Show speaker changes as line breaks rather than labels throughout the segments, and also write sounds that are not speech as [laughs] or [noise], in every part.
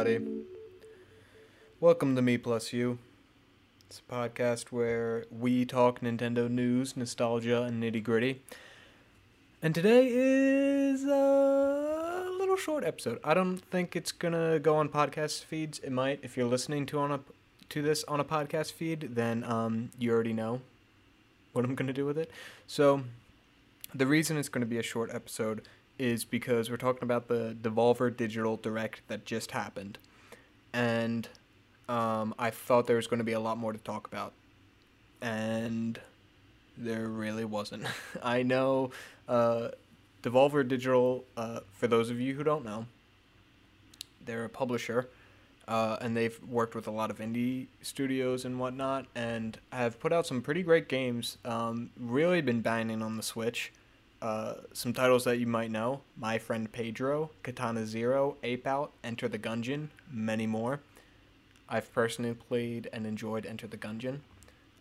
everybody. Welcome to Me Plus You. It's a podcast where we talk Nintendo news, nostalgia, and nitty gritty. And today is a little short episode. I don't think it's gonna go on podcast feeds. It might if you're listening to on a to this on a podcast feed. Then um, you already know what I'm gonna do with it. So the reason it's gonna be a short episode is because we're talking about the Devolver Digital Direct that just happened, and um, I thought there was going to be a lot more to talk about, and there really wasn't. [laughs] I know uh, Devolver Digital, uh, for those of you who don't know, they're a publisher, uh, and they've worked with a lot of indie studios and whatnot, and have put out some pretty great games. Um, really been banging on the Switch. Uh, some titles that you might know My Friend Pedro, Katana Zero, Ape Out, Enter the Gungeon, many more. I've personally played and enjoyed Enter the Gungeon,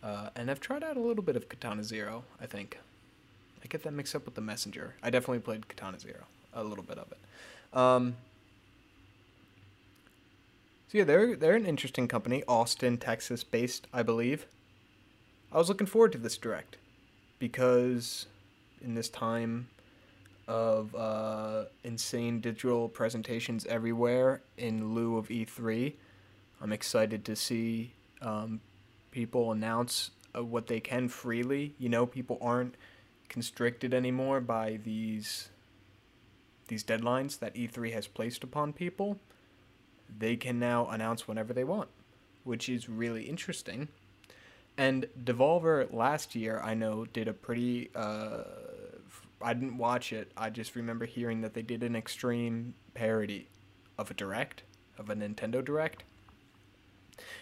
uh, and I've tried out a little bit of Katana Zero, I think. I get that mixed up with The Messenger. I definitely played Katana Zero, a little bit of it. Um, so yeah, they're they're an interesting company, Austin, Texas based, I believe. I was looking forward to this direct because in this time of uh, insane digital presentations everywhere in lieu of E3. I'm excited to see um, people announce uh, what they can freely. You know, people aren't constricted anymore by these these deadlines that E3 has placed upon people. They can now announce whenever they want, which is really interesting. And Devolver last year, I know, did a pretty. Uh, I didn't watch it. I just remember hearing that they did an extreme parody of a direct, of a Nintendo direct.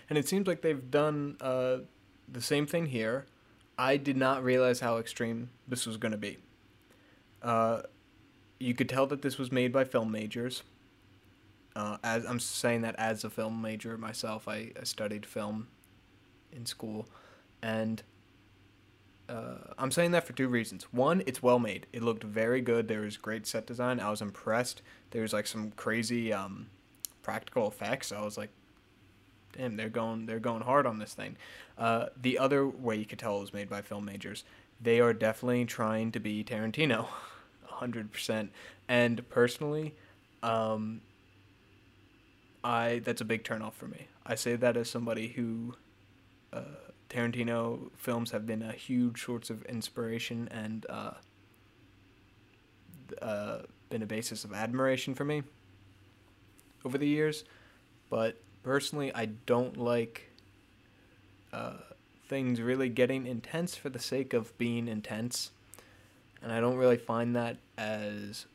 And it seems like they've done uh, the same thing here. I did not realize how extreme this was going to be. Uh, you could tell that this was made by film majors. Uh, as I'm saying that as a film major myself, I, I studied film in school, and uh, I'm saying that for two reasons. One, it's well made. It looked very good. There was great set design. I was impressed. There was like some crazy um, practical effects. I was like, damn, they're going they're going hard on this thing. Uh, the other way you could tell it was made by film majors. They are definitely trying to be Tarantino, [laughs] hundred percent. And personally, um, I that's a big turnoff for me. I say that as somebody who. Uh, Tarantino films have been a huge source of inspiration and uh, uh, been a basis of admiration for me over the years. But personally, I don't like uh, things really getting intense for the sake of being intense. And I don't really find that as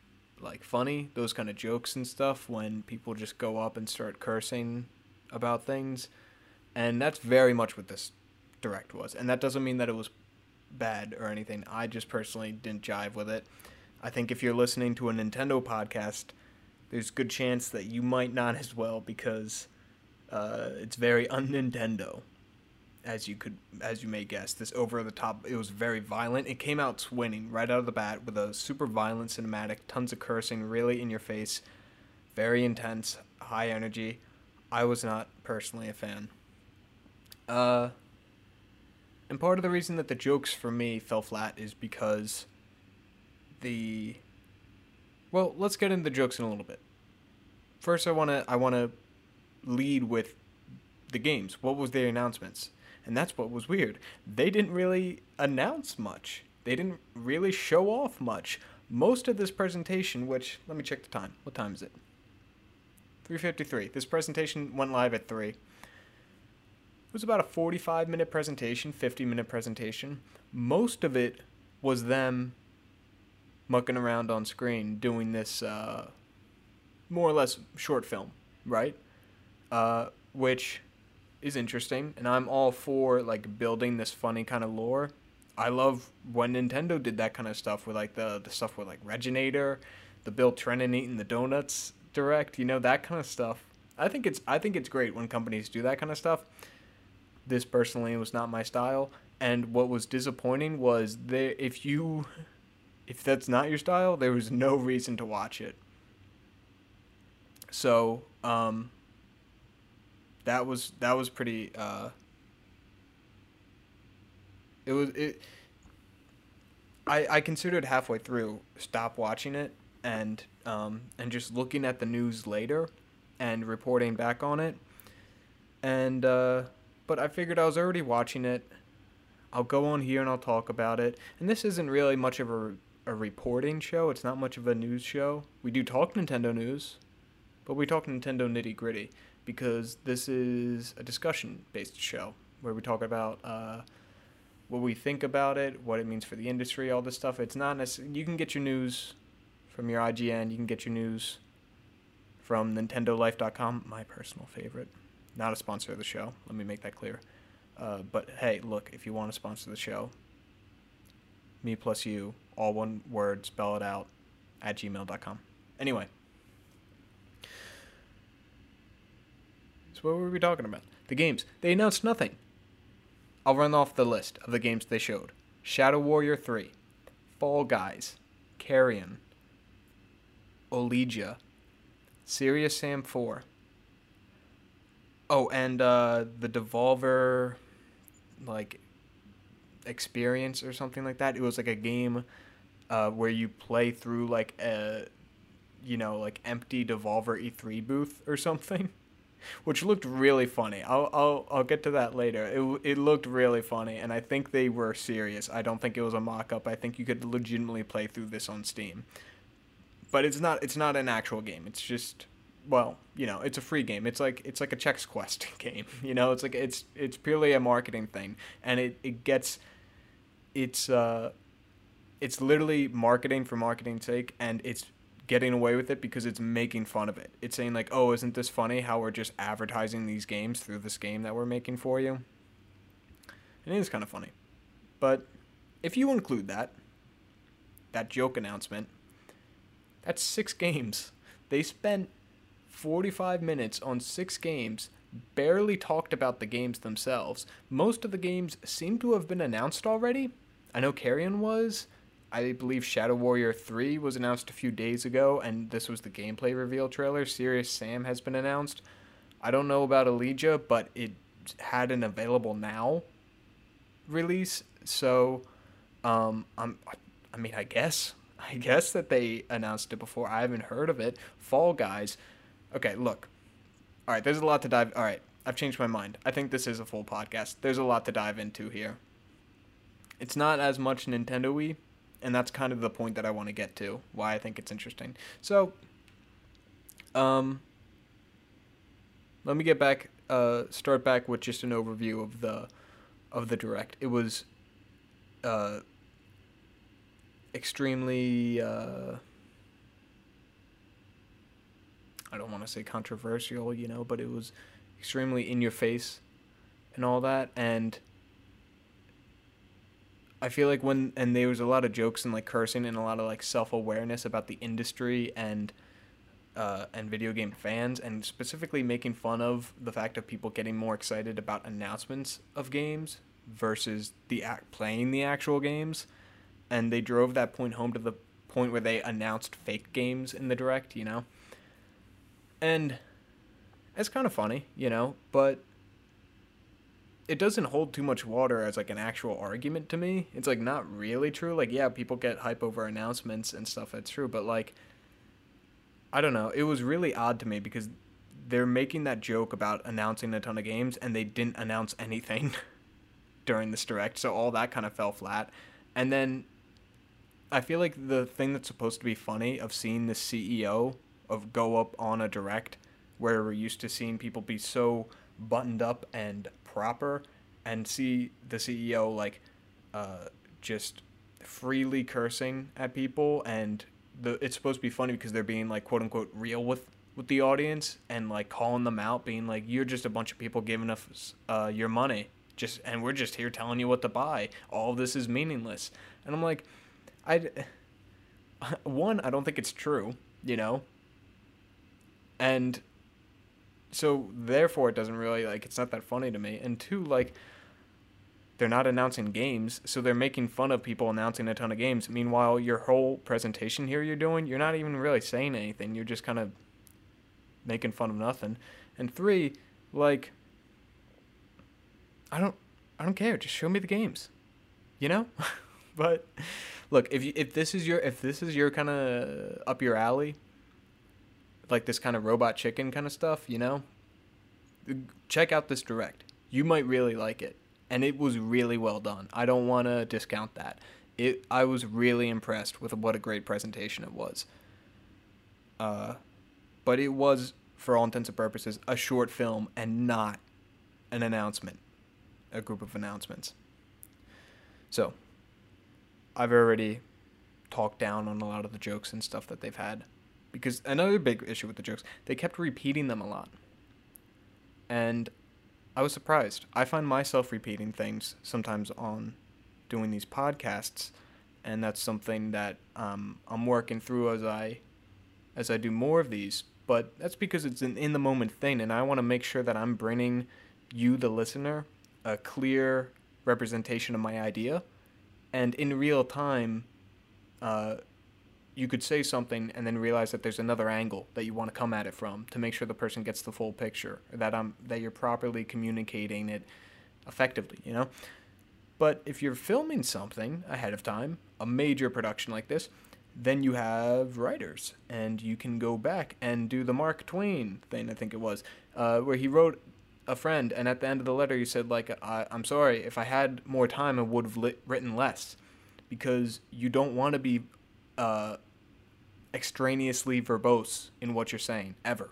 like funny, those kind of jokes and stuff when people just go up and start cursing about things. And that's very much what this direct was. And that doesn't mean that it was bad or anything. I just personally didn't jive with it. I think if you're listening to a Nintendo podcast, there's good chance that you might not as well because uh, it's very un-Nintendo, as you could as you may guess. This over the top, it was very violent. It came out swinging right out of the bat with a super violent cinematic, tons of cursing, really in your face, very intense, high energy. I was not personally a fan. Uh, and part of the reason that the jokes for me fell flat is because the well, let's get into the jokes in a little bit. First, I want to I want to lead with the games. What was their announcements? And that's what was weird. They didn't really announce much. They didn't really show off much. Most of this presentation, which let me check the time. What time is it? 3:53. This presentation went live at 3. It was about a 45 minute presentation, 50 minute presentation. Most of it was them mucking around on screen doing this uh, more or less short film, right? Uh, which is interesting, and I'm all for like building this funny kind of lore. I love when Nintendo did that kind of stuff with like the the stuff with like Regginator, the Bill Trinen eating the donuts direct, you know that kind of stuff. I think it's I think it's great when companies do that kind of stuff this personally was not my style. And what was disappointing was there if you if that's not your style, there was no reason to watch it. So, um, that was that was pretty. Uh, it was it. I I considered halfway through stop watching it and um and just looking at the news later, and reporting back on it, and uh, but I figured I was already watching it. I'll go on here and I'll talk about it. And this isn't really much of a a reporting show. It's not much of a news show. We do talk Nintendo news, but we talk Nintendo nitty gritty because this is a discussion based show where we talk about uh, what we think about it, what it means for the industry, all this stuff. It's not necessarily, you can get your news from your IGN, you can get your news from NintendoLife.com, my personal favorite. Not a sponsor of the show, let me make that clear. Uh, but hey, look, if you want to sponsor the show, me plus you, all one word, spell it out, at gmail.com. Anyway. So what were we talking about? The games. They announced nothing. I'll run off the list of the games they showed. Shadow Warrior 3, Fall Guys, Carrion, Olija, Serious Sam 4. Oh, and uh, the Devolver, like, experience or something like that. It was like a game uh, where you play through like a, you know, like empty Devolver E3 booth or something, [laughs] which looked really funny. I'll I'll I'll get to that later. It it looked really funny, and I think they were serious. I don't think it was a mock up. I think you could legitimately play through this on Steam. But it's not it's not an actual game. It's just well, you know, it's a free game. It's like it's like a Chex Quest [laughs] game. You know, it's like it's it's purely a marketing thing, and it it gets it's uh it's literally marketing for marketing's sake and it's getting away with it because it's making fun of it. It's saying like, "Oh, isn't this funny how we're just advertising these games through this game that we're making for you?" And it is kind of funny. But if you include that that joke announcement, that's 6 [laughs] games. They spent 45 minutes on 6 games barely talked about the games themselves. Most of the games seem to have been announced already, I know Carrion was. I believe Shadow Warrior 3 was announced a few days ago, and this was the gameplay reveal trailer. Serious Sam has been announced. I don't know about Olija, but it had an available now release, so um, I'm, I mean, I guess, [laughs] I guess that they announced it before. I haven't heard of it. Fall Guys. Okay, look. All right, there's a lot to dive. All right, I've changed my mind. I think this is a full podcast. There's a lot to dive into here. It's not as much Nintendo Wii, and that's kind of the point that I want to get to. Why I think it's interesting. So, um, let me get back. Uh, start back with just an overview of the of the direct. It was uh, extremely. Uh, I don't want to say controversial, you know, but it was extremely in your face and all that, and I feel like when and there was a lot of jokes and like cursing and a lot of like self awareness about the industry and uh, and video game fans and specifically making fun of the fact of people getting more excited about announcements of games versus the act playing the actual games, and they drove that point home to the point where they announced fake games in the direct, you know, and it's kind of funny, you know, but it doesn't hold too much water as like an actual argument to me. It's like not really true. Like yeah, people get hype over announcements and stuff. That's true, but like I don't know. It was really odd to me because they're making that joke about announcing a ton of games and they didn't announce anything [laughs] during this direct. So all that kind of fell flat. And then I feel like the thing that's supposed to be funny of seeing the CEO of go up on a direct where we're used to seeing people be so buttoned up and proper and see the CEO like uh, just freely cursing at people. And the it's supposed to be funny because they're being like quote unquote real with with the audience and like calling them out being like you're just a bunch of people giving us uh, your money. Just and we're just here telling you what to buy. All this is meaningless. And i'm like i [laughs] one i don't think it's true you know and so therefore it doesn't really like it's not that funny to me and two like they're not announcing games so they're making fun of people announcing a ton of games meanwhile your whole presentation here you're doing you're not even really saying anything you're just kind of making fun of nothing and three Like I don't I don't care. Just show me the games. You know? [laughs] but look, if you if this is your if this is your kind of up your alley, like this kind of robot chicken kind of stuff, you know? Check out this direct. You might really like it. And it was really well done. I don't want to discount that. It I was really impressed with what a great presentation it was. Uh but it was for all intents and purposes a short film and not an announcement a group of announcements. So, I've already talked down on a lot of the jokes and stuff that they've had. Because another big issue with the jokes, they kept repeating them a lot. And I was surprised. I find myself repeating things sometimes on doing these podcasts, and that's something that um, I'm working through as I as I do more of these. But that's because it's an in the moment thing, and I want to make sure that I'm bringing you, the listener, a clear representation of my idea, and in real time, uh, you could say something and then realize that there's another angle that you want to come at it from to make sure the person gets the full picture, that I'm that you're properly communicating it effectively, you know. But if you're filming something ahead of time, a major production like this, then you have writers, and you can go back and do the Mark Twain thing. I think it was uh, where he wrote a friend, and at the end of the letter, you said like, I, "I'm sorry. If I had more time, I would have written less, because you don't want to be uh, extraneously verbose in what you're saying ever.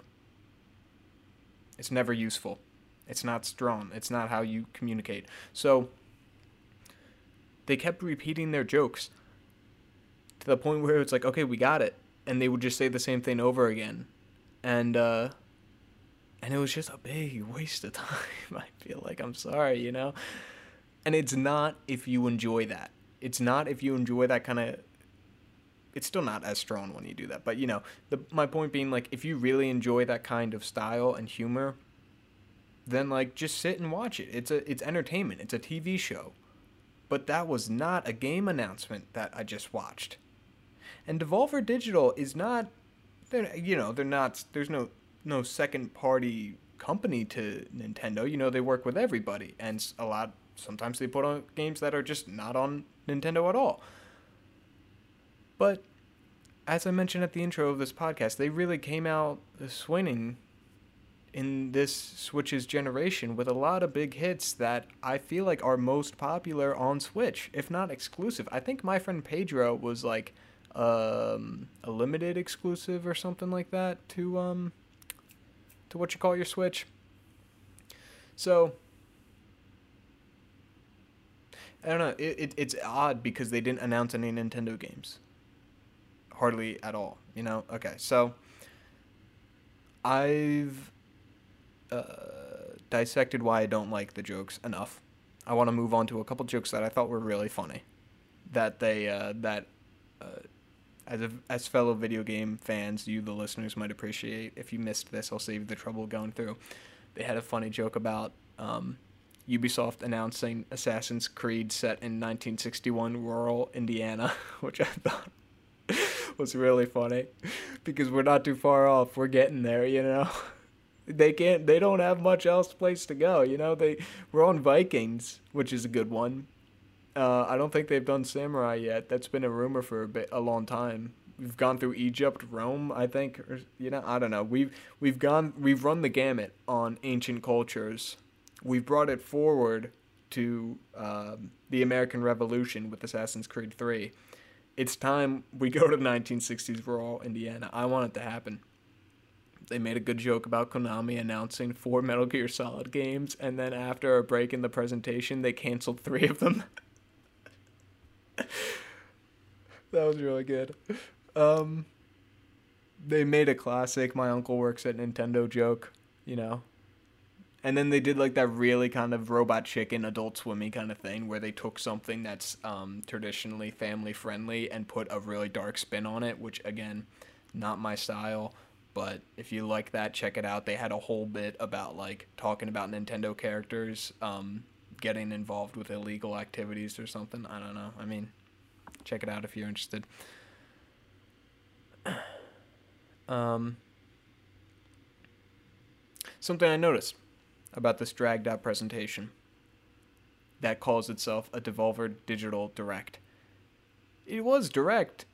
It's never useful. It's not strong. It's not how you communicate. So they kept repeating their jokes to the point where it's like, okay, we got it, and they would just say the same thing over again, and uh, and it was just a big waste of [laughs] time. I feel like I'm sorry, you know? And it's not if you enjoy that. It's not if you enjoy that kind of it's still not as strong when you do that. But you know, the my point being like if you really enjoy that kind of style and humor, then like just sit and watch it. It's a it's entertainment. It's a TV show. But that was not a game announcement that I just watched. And Devolver Digital is not they're you know, they're not there's no no second party company to Nintendo. You know, they work with everybody, and a lot sometimes they put on games that are just not on Nintendo at all. But as I mentioned at the intro of this podcast, they really came out swinging in this Switch's generation with a lot of big hits that I feel like are most popular on Switch, if not exclusive. I think my friend Pedro was like um, a limited exclusive or something like that to um, to what you call your Switch. So I don't know. It, it it's odd because they didn't announce any Nintendo games. Hardly at all. You know. Okay, so I've uh, dissected why I don't like the jokes enough. I want to move on to a couple jokes that I thought were really funny, that they uh, that uh, as a, as fellow video game fans, you the listeners might appreciate. If you missed this, I'll save you the trouble going through. They had a funny joke about um, Ubisoft announcing Assassin's Creed set in 1961 rural Indiana, [laughs] which I thought was really funny [laughs] because we're not too far off. We're getting there, you know. [laughs] They can't. They don't have much else place to go. You know. They we're on Vikings, which is a good one. Uh, I don't think they've done samurai yet. That's been a rumor for a bit, a long time. We've gone through Egypt, Rome, I think, or you know, I don't know. We've we've gone, we've run the gamut on ancient cultures. We've brought it forward to um, the American Revolution with Assassin's Creed Three. It's time we go to 1960s rural Indiana. I want it to happen. They made a good joke about Konami announcing four Metal Gear Solid games, and then after a break in the presentation, they canceled three of them. [laughs] that was really good. Um, they made a classic "My uncle works at Nintendo" joke, you know, and then they did like that really kind of robot chicken, adult swimmy kind of thing, where they took something that's um, traditionally family friendly and put a really dark spin on it, which again, not my style. But if you like that, check it out. They had a whole bit about like talking about Nintendo characters um, getting involved with illegal activities or something. I don't know. I mean, check it out if you're interested. [clears throat] Um, something I noticed about this dragged out presentation that calls itself a Devolver Digital Direct. It was direct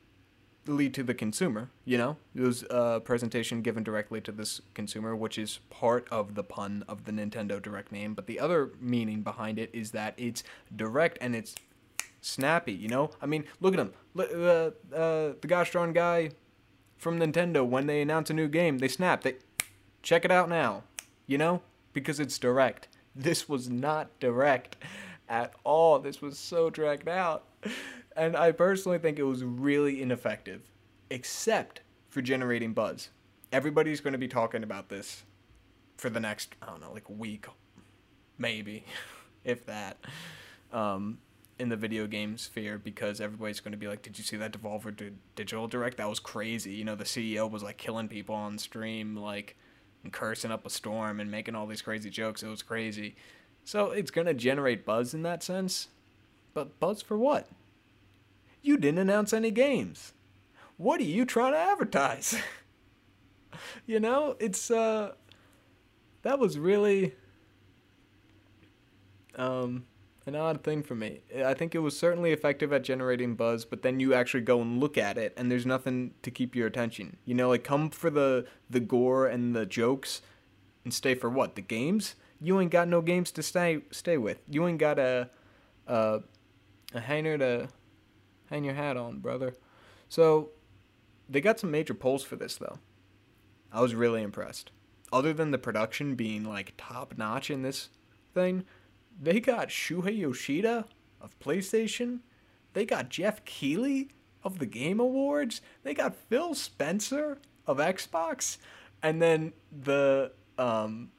lead to the consumer, you know? It was a presentation given directly to this consumer, which is part of the pun of the Nintendo Direct name, but the other meaning behind it is that it's direct and it's snappy, you know? I mean, look at him. Uh, uh, the gosh darn guy from Nintendo, when they announce a new game, they snap. They check it out now, you know? Because it's direct. This was not direct at all. This was so dragged out. And I personally think it was really ineffective, except for generating buzz. Everybody's going to be talking about this for the next, I don't know, like week, maybe, [laughs] if that, um, in the video game sphere because everybody's going to be like, Did you see that Devolver Digital Direct? That was crazy. You know, the CEO was like killing people on stream, like, and cursing up a storm and making all these crazy jokes. It was crazy. So it's going to generate buzz in that sense. But buzz for what? You didn't announce any games. What are you trying to advertise? [laughs] you know, it's uh that was really um an odd thing for me. I think it was certainly effective at generating buzz, but then you actually go and look at it and there's nothing to keep your attention. You know, like come for the the gore and the jokes and stay for what? The games? You ain't got no games to stay stay with. You ain't got a a, a hanger to hang your hat on, brother. So, they got some major polls for this, though. I was really impressed. Other than the production being like top notch in this thing, they got Shuhei Yoshida of PlayStation. They got Jeff Keighley of the Game Awards. They got Phil Spencer of Xbox. And then the um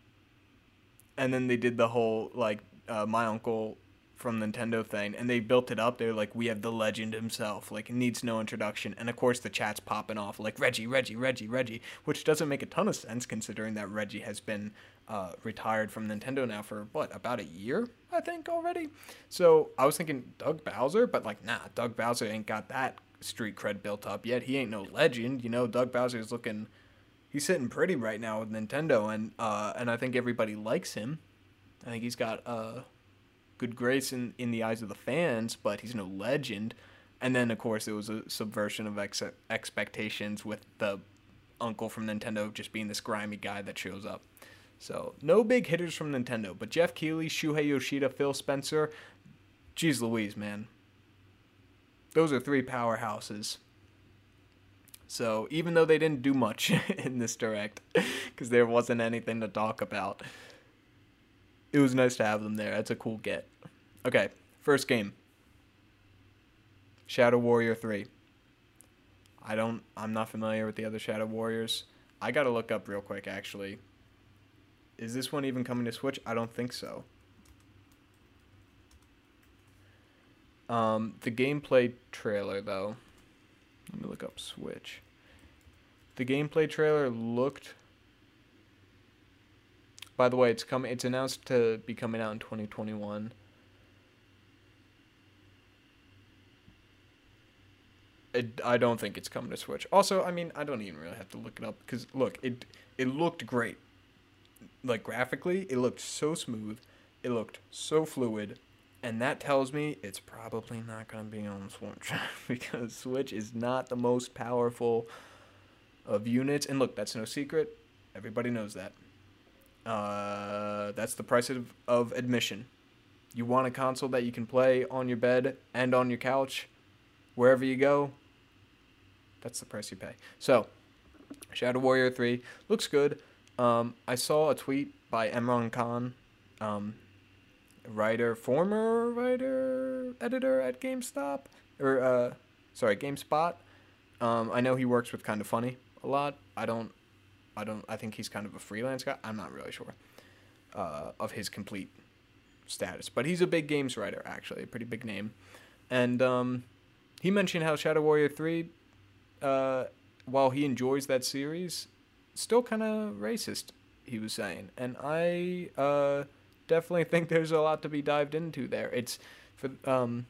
and then they did the whole like uh, my uncle from Nintendo thing, and they built it up. They're like, we have the legend himself, like needs no introduction, and of course the chat's popping off like Reggie, Reggie, Reggie, Reggie, which doesn't make a ton of sense considering that Reggie has been uh, retired from Nintendo now for what about a year, I think already. So I was thinking Doug Bowser, but like nah, Doug Bowser ain't got that street cred built up yet. He ain't no legend, you know. Doug Bowser's looking. He's sitting pretty right now with Nintendo, and uh, and I think everybody likes him. I think he's got uh, good grace in, in the eyes of the fans, but he's no legend. And then, of course, it was a subversion of ex- expectations with the uncle from Nintendo just being this grimy guy that shows up. So, no big hitters from Nintendo, but Jeff Keighley, Shuhei Yoshida, Phil Spencer, geez Louise, man. Those are three powerhouses. So, even though they didn't do much [laughs] in this direct, [laughs] because there wasn't anything to talk about, it was nice to have them there. That's a cool get. Okay, first game. Shadow Warrior 3. I don't I'm not familiar with the other Shadow Warriors. I got to look up real quick actually. Is this one even coming to Switch? I don't think so. Um, the gameplay trailer though. Let me look up Switch. The gameplay trailer looked by the way, it's coming. It's announced to be coming out in 2021. It, I don't think it's coming to Switch. Also, I mean, I don't even really have to look it up because look, it it looked great. Like graphically, it looked so smooth. It looked so fluid, and that tells me it's probably not going to be on Switch [laughs] because Switch is not the most powerful of units. And look, that's no secret. Everybody knows that. Uh, that's the price of, of admission. You want a console that you can play on your bed and on your couch, wherever you go. That's the price you pay. So, Shadow Warrior 3 looks good. Um, I saw a tweet by Imran Khan, um, writer, former writer, editor at GameStop, or uh, sorry, GameSpot. Um, I know he works with Kind of Funny a lot. I don't I don't. I think he's kind of a freelance guy. I'm not really sure uh, of his complete status, but he's a big games writer actually, a pretty big name, and um, he mentioned how Shadow Warrior Three, uh, while he enjoys that series, still kind of racist. He was saying, and I uh, definitely think there's a lot to be dived into there. It's for um,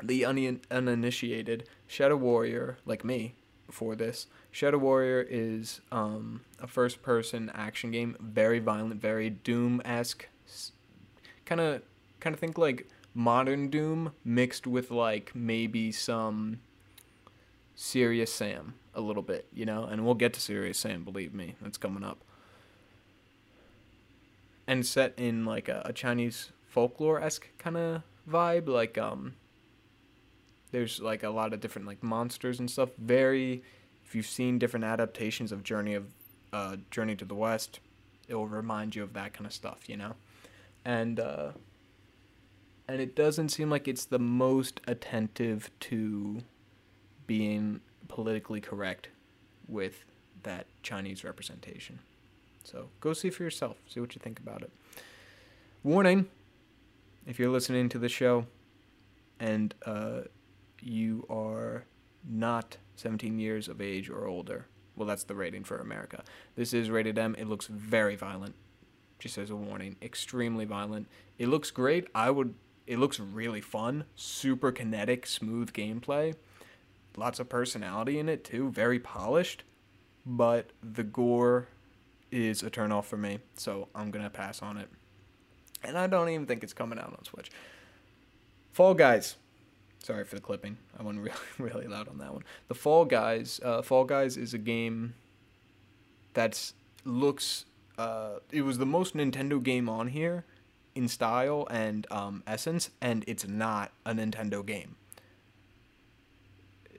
the un- uninitiated Shadow Warrior like me for this. Shadow Warrior is um, a first person action game, very violent, very Doom esque. Kind of kind of think like modern Doom mixed with like maybe some Serious Sam a little bit, you know? And we'll get to Serious Sam, believe me. That's coming up. And set in like a, a Chinese folklore esque kind of vibe, like um there's like a lot of different like monsters and stuff. Very, if you've seen different adaptations of Journey of uh, Journey to the West, it will remind you of that kind of stuff, you know, and uh, and it doesn't seem like it's the most attentive to being politically correct with that Chinese representation. So go see for yourself. See what you think about it. Warning: If you're listening to the show and uh, you are not 17 years of age or older. Well, that's the rating for America. This is rated M. It looks very violent. Just as a warning, extremely violent. It looks great. I would. It looks really fun. Super kinetic, smooth gameplay. Lots of personality in it too. Very polished. But the gore is a turnoff for me, so I'm gonna pass on it. And I don't even think it's coming out on Switch. Fall Guys. Sorry for the clipping. I went [laughs] really really loud on that one. The Fall Guys. Uh, Fall Guys is a game that's looks. Uh, it was the most Nintendo game on here in style and um, essence, and it's not a Nintendo game.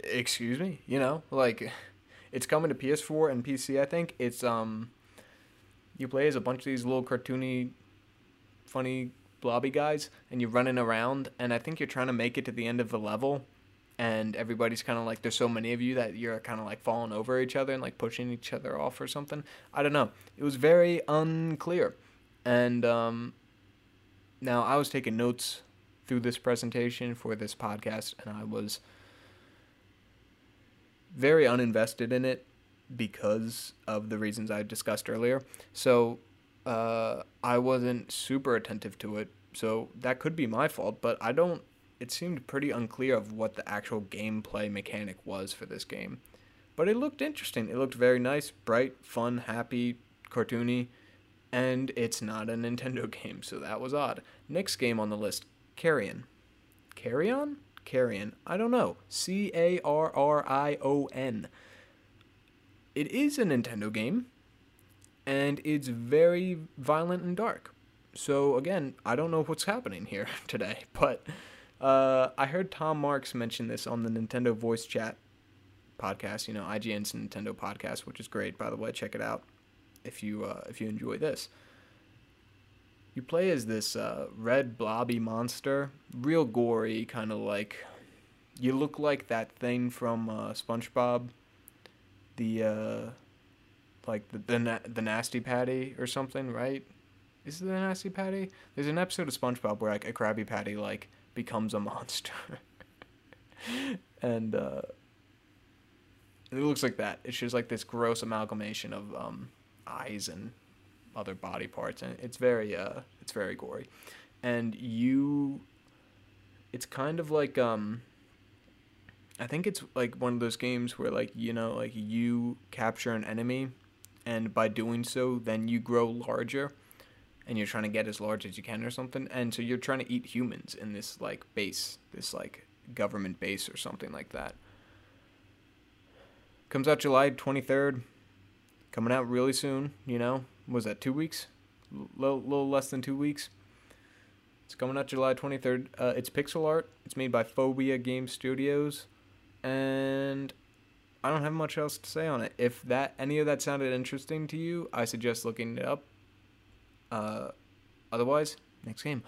Excuse me, you know, like it's coming to PS4 and PC. I think it's um, you play as a bunch of these little cartoony, funny blobby guys and you're running around and I think you're trying to make it to the end of the level and everybody's kind of like there's so many of you that you're kind of like falling over each other and like pushing each other off or something. I don't know. It was very unclear. And um now I was taking notes through this presentation for this podcast and I was very uninvested in it because of the reasons I discussed earlier. So uh, I wasn't super attentive to it, so that could be my fault. But I don't. It seemed pretty unclear of what the actual gameplay mechanic was for this game, but it looked interesting. It looked very nice, bright, fun, happy, cartoony, and it's not a [laughs] Nintendo game, so that was odd. Next game on the list, Carrion. Carrion? Carrion. I don't know. C A R R I O N. It is a Nintendo game and it's very violent and dark. So again, I don't know what's happening here [laughs] today, but uh, I heard Tom Marks mention this on the Nintendo Voice Chat podcast. You know, IGN's Nintendo podcast, which is great, by the way. Check it out if you uh, if you enjoy this. You play as this uh, red blobby monster, real gory, kind of like you look like that thing from uh, SpongeBob, the uh, like the the, na- the nasty patty or something, right? Is it the nasty patty? There's an episode of SpongeBob where like a Krabby Patty like becomes a [laughs] monster, and uh, it looks like that. It's just like this gross amalgamation of um, eyes and other body parts, and it's very uh, it's very gory, and you, it's kind of like um. I think it's like one of those games where like you know like you capture an enemy and by doing so, then you grow larger, and you're trying to get as large as you can or something, and so you're trying to eat humans in this like base, this like government base or something like that. Comes out July 23rd. Coming out really soon, you know. Was that two weeks? A little, less than two weeks. It's coming out July 23rd. Uh, it's pixel art. It's made by Phobia Game Studios. And I don't have much else to say on it. If that any of that sounded interesting to you, I suggest looking it up. Uh, otherwise, next game,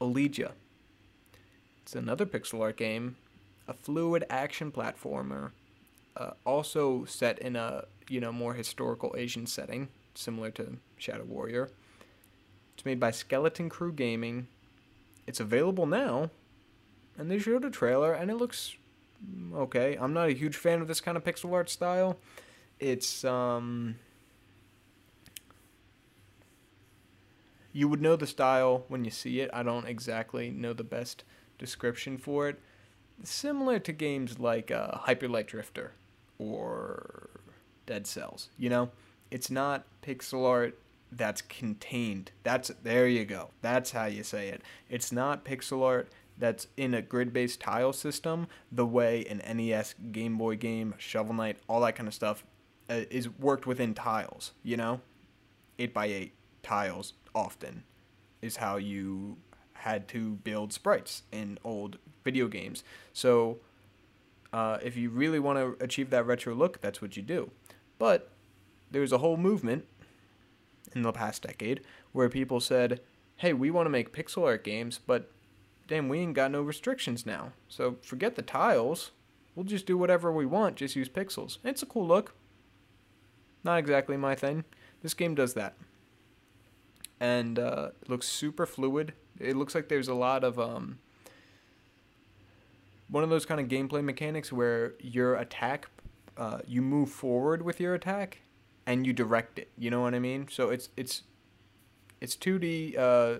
Olija. It's another pixel art game, a fluid action platformer, uh, also set in a you know more historical Asian setting, similar to Shadow Warrior. It's made by Skeleton Crew Gaming. It's available now, and they showed a trailer, and it looks okay. I'm not a huge fan of this kind of pixel art style. It's um you would know the style when you see it. I don't exactly know the best description for it. Similar to games like uh, Hyper Light Drifter or Dead Cells. You know, it's not pixel art that's contained. That's there you go. That's how you say it. It's not pixel art that's in a grid-based tile system the way an NES Game Boy game, Shovel Knight, all that kind of stuff uh, is worked within tiles, you know? 8 by 8 tiles often is how you had to build sprites in old video games. So uh, if you really want to achieve that retro look, that's what you do. But there's a whole movement in the past decade where people said, hey, we want to make pixel art games, but damn, we ain't got no restrictions now. So forget the tiles. We'll just do whatever we want, just use pixels. It's a cool look. Not exactly my thing. This game does that. And uh, it looks super fluid. It looks like there's a lot of um, one of those kind of gameplay mechanics where your attack, uh, you move forward with your attack, and you direct it. You know what I mean? So it's it's it's 2D uh,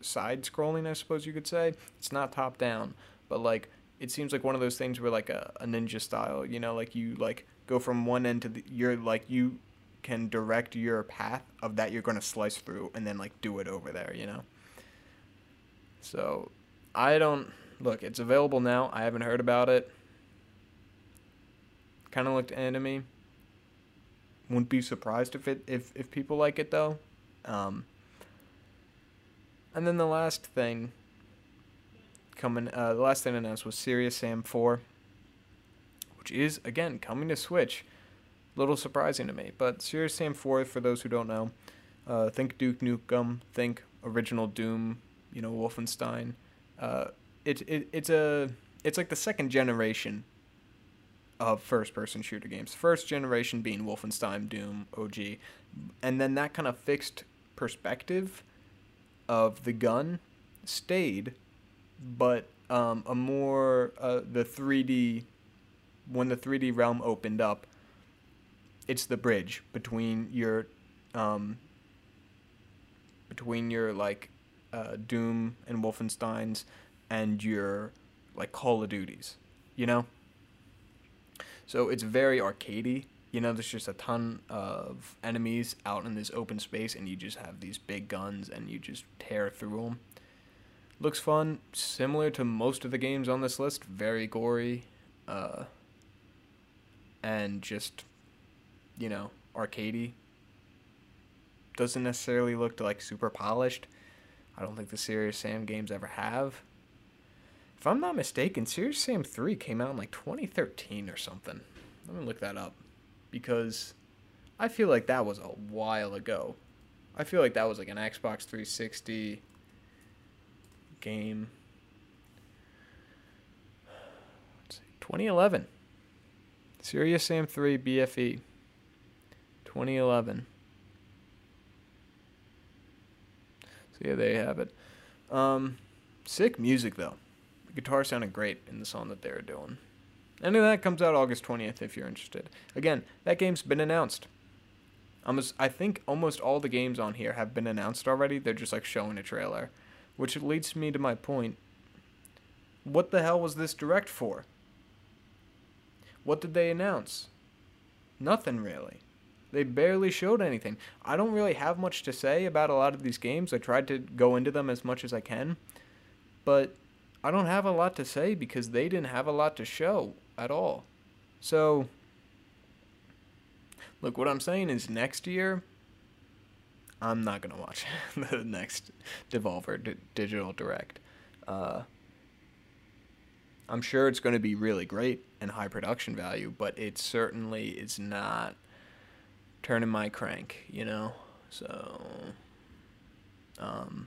side scrolling, I suppose you could say. It's not top down, but like it seems like one of those things where like a, a ninja style. You know, like you like go from one end to the you're like you can direct your path of that you're going to slice through and then like do it over there. You know. So I don't look. It's available now. I haven't heard about it. Kind of looked anime wouldn't be surprised if it if if people like it though. Um, and then the last thing coming, uh, the last thing announced was Serious Sam Four, which is again coming to Switch. Little surprising to me, but Serious Sam Four, for those who don't know, uh, think Duke Nukem, think original Doom, you know Wolfenstein. Uh, it, it it's a it's like the second generation of first person shooter games. First generation being Wolfenstein, Doom, OG. And then that kind of fixed perspective of the gun stayed, but um, a more, uh, the 3D, when the 3D realm opened up, it's the bridge between your, um, between your, like, uh, Doom and Wolfensteins and your, like, Call of Duties, you know? So it's very arcadey. You know, there's just a ton of enemies out in this open space, and you just have these big guns, and you just tear through them. Looks fun, similar to most of the games on this list. Very gory, uh, and just, you know, arcadey. Doesn't necessarily look like super polished. I don't think the Serious Sam games ever have. If I'm not mistaken, Serious Sam 3 came out in like 2013 or something. Let me look that up. Because I feel like that was a while ago. I feel like that was like an Xbox 360 game. Let's see, 2011. Serious Sam 3 BFE. 2011. So yeah, there you have it. Um, sick music though guitar sounded great in the song that they were doing. And that comes out August 20th if you're interested. Again, that game's been announced. Almost, I think almost all the games on here have been announced already. They're just like showing a trailer. Which leads me to my point. What the hell was this direct for? What did they announce? Nothing really. They barely showed anything. I don't really have much to say about a lot of these games. I tried to go into them as much as I can. But I don't have a lot to say because they didn't have a lot to show at all. So, look, what I'm saying is next year, I'm not going to watch [laughs] the next Devolver D- Digital Direct. Uh, I'm sure it's going to be really great and high production value, but it certainly is not turning my crank, you know? So, um,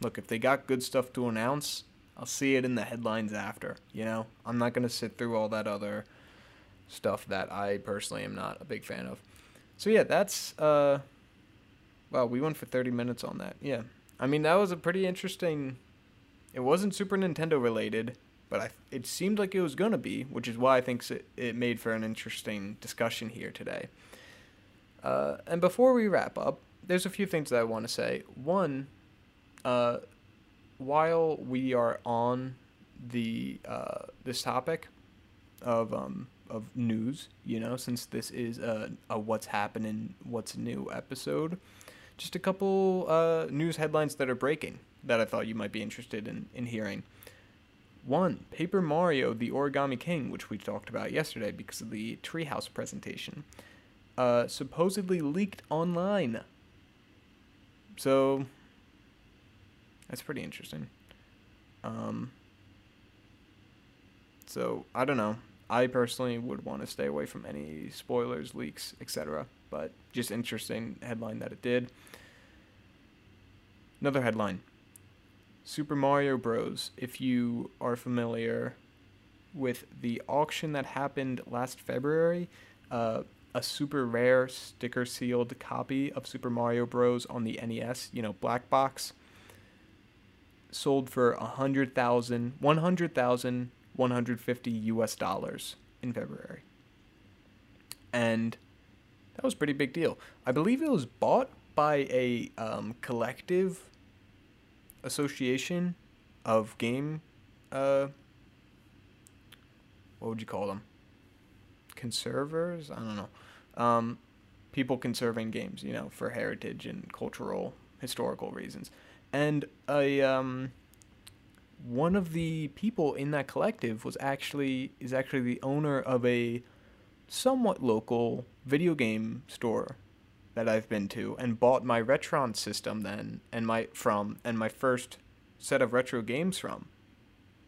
look, if they got good stuff to announce, I'll see it in the headlines after. You know, I'm not gonna sit through all that other stuff that I personally am not a big fan of. So yeah, that's uh, well, we went for 30 minutes on that. Yeah, I mean that was a pretty interesting. It wasn't Super Nintendo related, but I it seemed like it was gonna be, which is why I think it, it made for an interesting discussion here today. Uh, and before we wrap up, there's a few things that I want to say. One, uh, while we are on the uh, this topic, of um of news. You know, since this is a, a what's happening, what's new episode. Just a couple uh, news headlines that are breaking that I thought you might be interested in in hearing. One, Paper Mario: The Origami King, which we talked about yesterday because of the Treehouse presentation, uh, supposedly leaked online. So that's pretty interesting. Um, so I don't know. I personally would want to stay away from any spoilers, leaks, etc. But just interesting headline that it did. Another headline. Super Mario Bros. If you are familiar with the auction that happened last February, uh, a super rare sticker sealed copy of Super Mario Bros. on the NES, you know, black box, sold for a hundred thousand, one hundred thousand 150 US dollars in February. And that was a pretty big deal. I believe it was bought by a um, collective association of game. Uh, what would you call them? Conservers? I don't know. Um, people conserving games, you know, for heritage and cultural, historical reasons. And a um, one of the people in that collective was actually is actually the owner of a somewhat local video game store that I've been to and bought my Retron system then and my from and my first set of retro games from.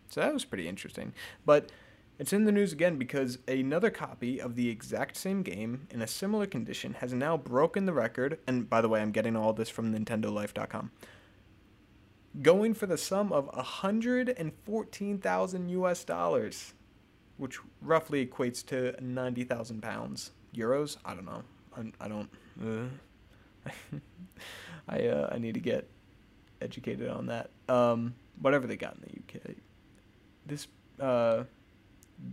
So that was pretty interesting. But it's in the news again because another copy of the exact same game in a similar condition has now broken the record. And by the way, I'm getting all this from NintendoLife.com going for the sum of 114,000 US dollars, which roughly equates to 90,000 pounds. Euros? I don't know. I'm, I don't. Uh, [laughs] I uh, I need to get educated on that. Um, whatever they got in the UK. This uh,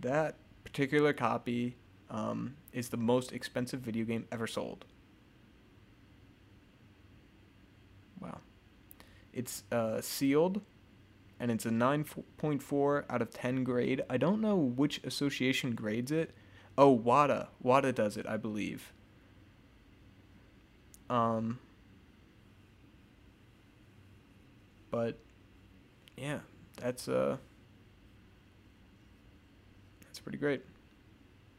that particular copy um, is the most expensive video game ever sold. Wow. It's uh, sealed, and it's a 9.4 out of 10 grade. I don't know which association grades it. Oh, WATA. WATA does it, I believe. Um, but yeah, that's uh, that's pretty great.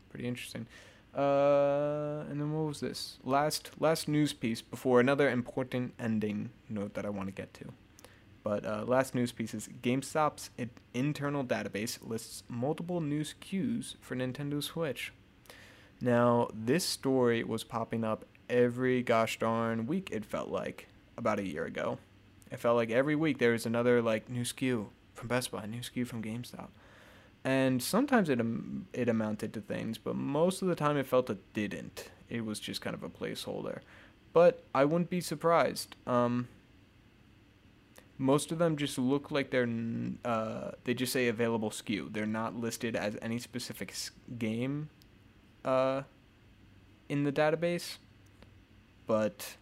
Pretty interesting. Uh, and then what was this? Last last news piece before another important ending note that I want to get to. But uh, last news piece is GameStop's internal database lists multiple new SKUs for Nintendo Switch. Now, this story was popping up every gosh darn week, it felt like, about a year ago. It felt like every week there was another, like, new SKU from Best Buy, new SKU from GameStop and sometimes it it amounted to things, but most of the time it felt it didn't. It was just kind of a placeholder. But I wouldn't be surprised. Um, most of them just look like they're uh, they just say available SKU. They're not listed as any specific game uh, in the database, but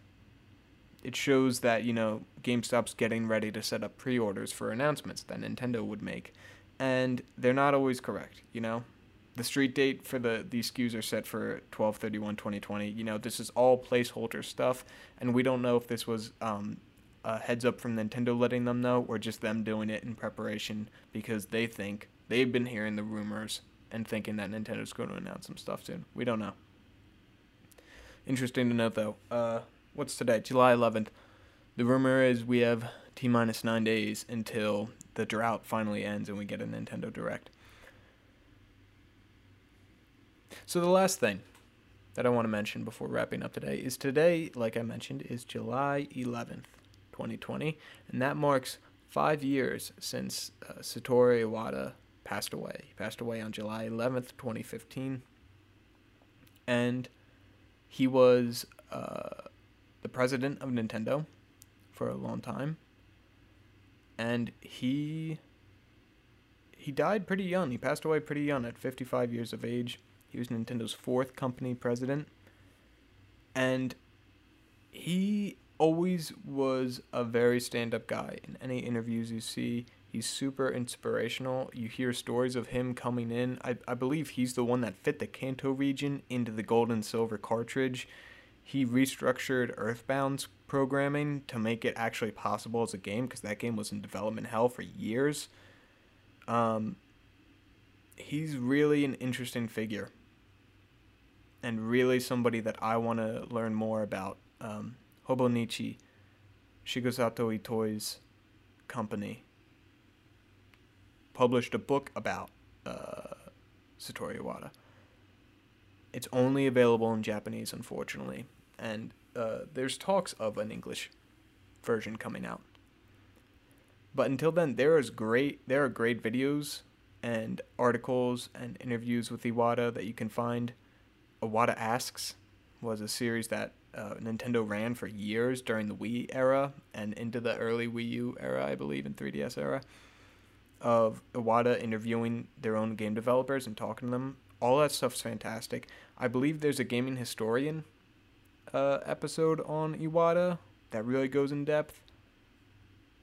it shows that you know GameStop's getting ready to set up pre-orders for announcements that Nintendo would make and they're not always correct, you know? The street date for the these SKUs are set for 12/31/2020. You know, this is all placeholder stuff and we don't know if this was um, a heads up from Nintendo letting them know or just them doing it in preparation because they think they've been hearing the rumors and thinking that Nintendo's going to announce some stuff soon. We don't know. Interesting to note though. Uh, what's today? July 11th. The rumor is we have T minus nine days until the drought finally ends and we get a Nintendo Direct. So the last thing that I want to mention before wrapping up today is today, like I mentioned, is July 11th, 2020, and that marks five years since uh, Satoru Iwata passed away. He passed away on July 11th, 2015, and he was uh, the president of Nintendo for a long time and he he died pretty young. He passed away pretty young at 55 years of age. He was Nintendo's fourth company president. And he always was a very stand up guy. In any interviews you see, He's super inspirational. You hear stories of him coming in. I, I believe he's the one that fit the Kanto region into the gold and silver cartridge. He restructured Earthbound's programming to make it actually possible as a game because that game was in development hell for years. Um, he's really an interesting figure and really somebody that I want to learn more about. Um, Hobonichi, Shigesato Itoi's company published a book about uh, Satoru Iwata. It's only available in Japanese, unfortunately, and uh, there's talks of an English version coming out. But until then, there is great. There are great videos and articles and interviews with Iwata that you can find. Iwata Asks was a series that uh, Nintendo ran for years during the Wii era and into the early Wii U era, I believe, in 3DS era of Iwata interviewing their own game developers and talking to them. All that stuff's fantastic. I believe there's a gaming historian uh, episode on Iwata that really goes in depth.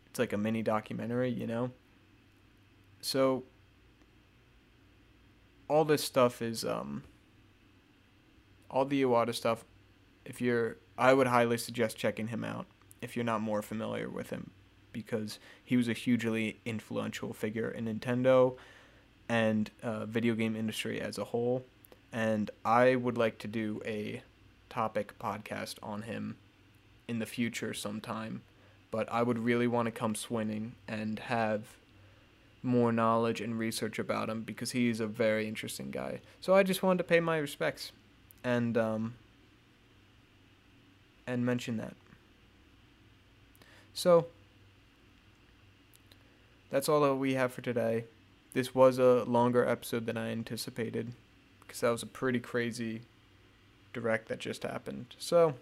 It's like a mini documentary, you know? So, all this stuff is, um, all the Iwata stuff, if you're, I would highly suggest checking him out if you're not more familiar with him because he was a hugely influential figure in Nintendo and uh, video game industry as a whole. And I would like to do a topic podcast on him in the future sometime. But I would really want to come swinging and have more knowledge and research about him because he's a very interesting guy. So I just wanted to pay my respects and um, and mention that. So that's all that we have for today. This was a longer episode than I anticipated because that was a pretty crazy direct that just happened. So,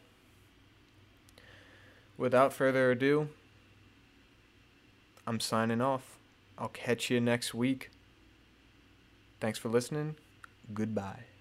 without further ado, I'm signing off. I'll catch you next week. Thanks for listening. Goodbye.